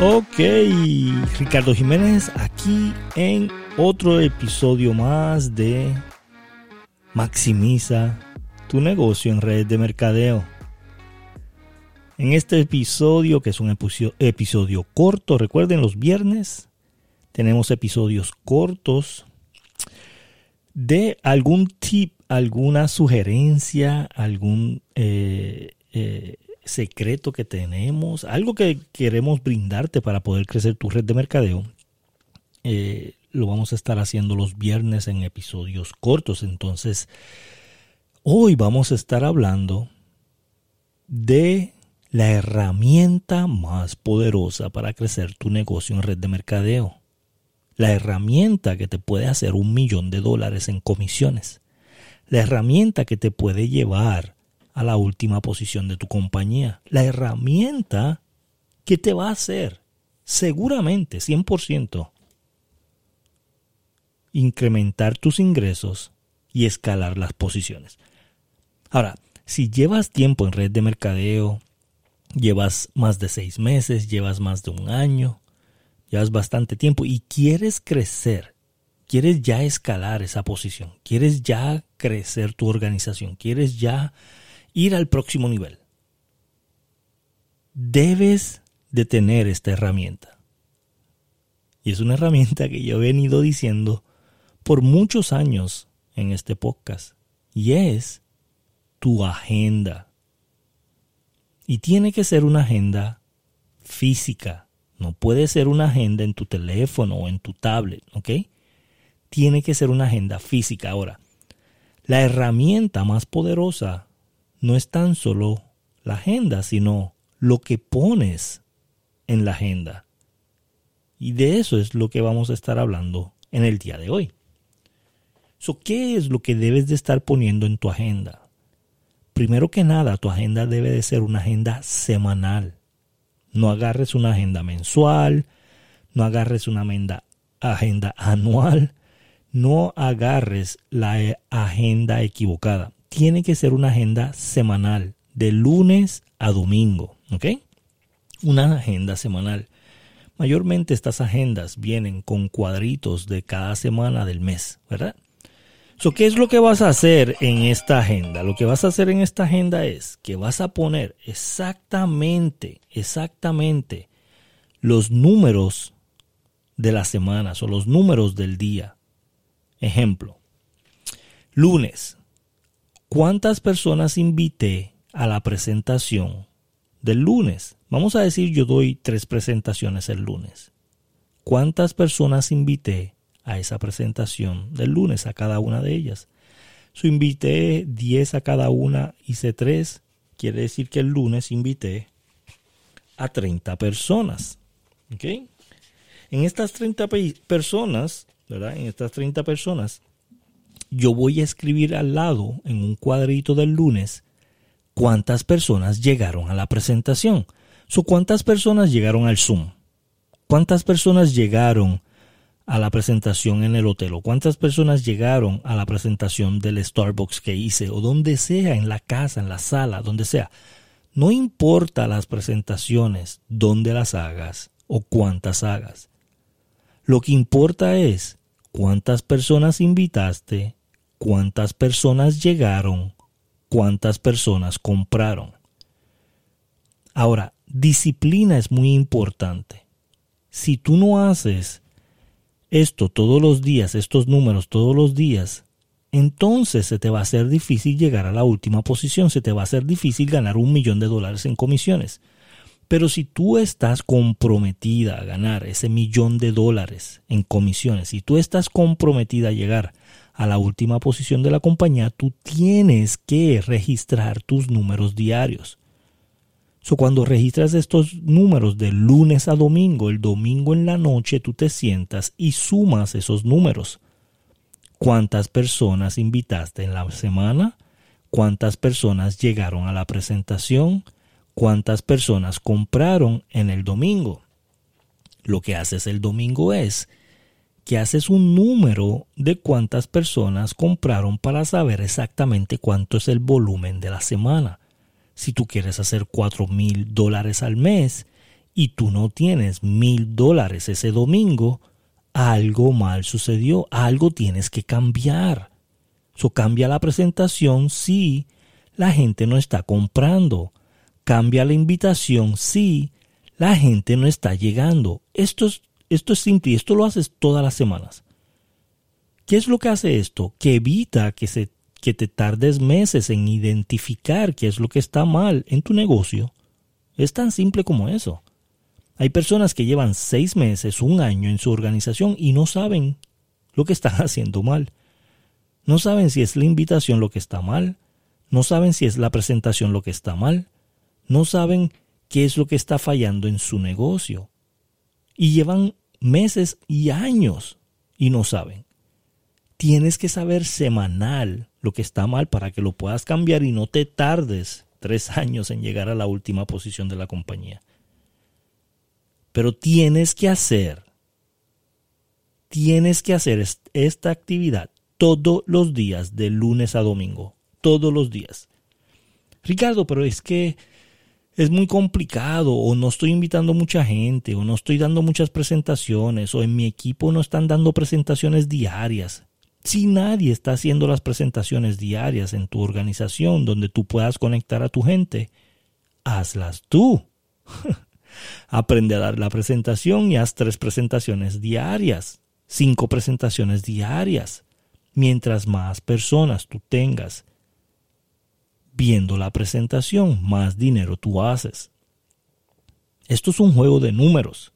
Ok, Ricardo Jiménez aquí en otro episodio más de Maximiza tu negocio en redes de mercadeo. En este episodio, que es un episodio corto, recuerden los viernes tenemos episodios cortos de algún tip, alguna sugerencia, algún eh, eh, secreto que tenemos, algo que queremos brindarte para poder crecer tu red de mercadeo. Eh, lo vamos a estar haciendo los viernes en episodios cortos. Entonces, hoy vamos a estar hablando de la herramienta más poderosa para crecer tu negocio en red de mercadeo. La herramienta que te puede hacer un millón de dólares en comisiones. La herramienta que te puede llevar a la última posición de tu compañía. La herramienta que te va a hacer seguramente 100% incrementar tus ingresos y escalar las posiciones. Ahora, si llevas tiempo en red de mercadeo, llevas más de seis meses, llevas más de un año, llevas bastante tiempo y quieres crecer, quieres ya escalar esa posición, quieres ya crecer tu organización, quieres ya ir al próximo nivel, debes de tener esta herramienta. Y es una herramienta que yo he venido diciendo por muchos años en este podcast. Y es tu agenda. Y tiene que ser una agenda física. No puede ser una agenda en tu teléfono o en tu tablet, ¿ok? Tiene que ser una agenda física. Ahora, la herramienta más poderosa no es tan solo la agenda, sino lo que pones en la agenda. Y de eso es lo que vamos a estar hablando en el día de hoy. ¿Qué es lo que debes de estar poniendo en tu agenda? Primero que nada, tu agenda debe de ser una agenda semanal. No agarres una agenda mensual, no agarres una agenda, agenda anual, no agarres la agenda equivocada. Tiene que ser una agenda semanal, de lunes a domingo, ¿ok? Una agenda semanal. Mayormente estas agendas vienen con cuadritos de cada semana del mes, ¿verdad? ¿Qué es lo que vas a hacer en esta agenda? Lo que vas a hacer en esta agenda es que vas a poner exactamente, exactamente los números de las semanas o los números del día. Ejemplo, lunes, ¿cuántas personas invité a la presentación del lunes? Vamos a decir, yo doy tres presentaciones el lunes. ¿Cuántas personas invité a esa presentación del lunes, a cada una de ellas. So, invité 10 a cada una, hice 3, quiere decir que el lunes invité a 30 personas. ¿Ok? En estas 30 personas, ¿verdad? En estas 30 personas, yo voy a escribir al lado, en un cuadrito del lunes, cuántas personas llegaron a la presentación. So, ¿Cuántas personas llegaron al Zoom? ¿Cuántas personas llegaron a la presentación en el hotel o cuántas personas llegaron a la presentación del Starbucks que hice o donde sea, en la casa, en la sala, donde sea. No importa las presentaciones, dónde las hagas o cuántas hagas. Lo que importa es cuántas personas invitaste, cuántas personas llegaron, cuántas personas compraron. Ahora, disciplina es muy importante. Si tú no haces esto todos los días, estos números todos los días, entonces se te va a hacer difícil llegar a la última posición, se te va a hacer difícil ganar un millón de dólares en comisiones. Pero si tú estás comprometida a ganar ese millón de dólares en comisiones, si tú estás comprometida a llegar a la última posición de la compañía, tú tienes que registrar tus números diarios cuando registras estos números de lunes a domingo, el domingo en la noche tú te sientas y sumas esos números. ¿Cuántas personas invitaste en la semana? ¿Cuántas personas llegaron a la presentación? ¿Cuántas personas compraron en el domingo? Lo que haces el domingo es que haces un número de cuántas personas compraron para saber exactamente cuánto es el volumen de la semana si tú quieres hacer cuatro mil dólares al mes y tú no tienes mil dólares ese domingo, algo mal sucedió, algo tienes que cambiar. So cambia la presentación si la gente no está comprando. Cambia la invitación si la gente no está llegando. Esto es, esto es simple y esto lo haces todas las semanas. ¿Qué es lo que hace esto? Que evita que, te tardes meses en identificar qué es lo que está mal en tu negocio. Es tan simple como eso. Hay personas que llevan seis meses, un año en su organización y no saben lo que están haciendo mal. No saben si es la invitación lo que está mal. No saben si es la presentación lo que está mal. No saben qué es lo que está fallando en su negocio. Y llevan meses y años y no saben. Tienes que saber semanal lo que está mal para que lo puedas cambiar y no te tardes tres años en llegar a la última posición de la compañía. Pero tienes que hacer, tienes que hacer esta actividad todos los días, de lunes a domingo, todos los días. Ricardo, pero es que es muy complicado o no estoy invitando mucha gente o no estoy dando muchas presentaciones o en mi equipo no están dando presentaciones diarias. Si nadie está haciendo las presentaciones diarias en tu organización donde tú puedas conectar a tu gente, hazlas tú. Aprende a dar la presentación y haz tres presentaciones diarias, cinco presentaciones diarias. Mientras más personas tú tengas viendo la presentación, más dinero tú haces. Esto es un juego de números.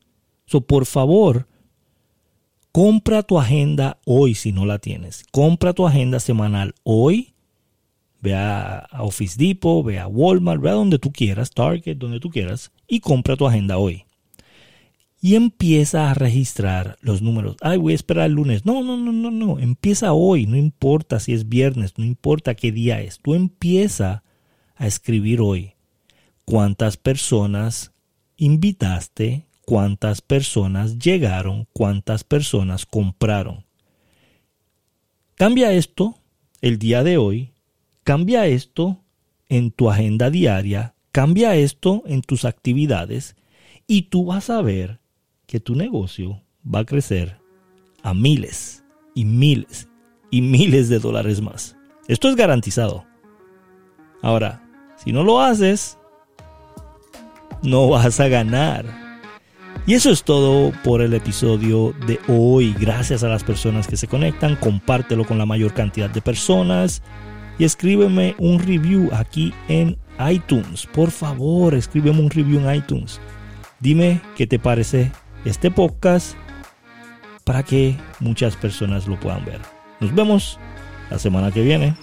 So, por favor, compra tu agenda hoy si no la tienes. Compra tu agenda semanal hoy. Ve a Office Depot, ve a Walmart, ve a donde tú quieras, Target, donde tú quieras, y compra tu agenda hoy. Y empieza a registrar los números. Ay, voy a esperar el lunes. No, no, no, no, no. Empieza hoy. No importa si es viernes, no importa qué día es. Tú empieza a escribir hoy cuántas personas invitaste, cuántas personas llegaron, cuántas personas compraron. Cambia esto el día de hoy. Cambia esto en tu agenda diaria Cambia esto en tus actividades y tú vas a ver que tu negocio va a crecer a miles y miles y miles de dólares más. Esto es garantizado. Ahora, si no lo haces, no vas a ganar. Y eso es todo por el episodio de hoy. Gracias a las personas que se conectan. Compártelo con la mayor cantidad de personas. Y escríbeme un review aquí en iTunes. Por favor, escríbeme un review en iTunes. Dime qué te parece este podcast para que muchas personas lo puedan ver. Nos vemos la semana que viene.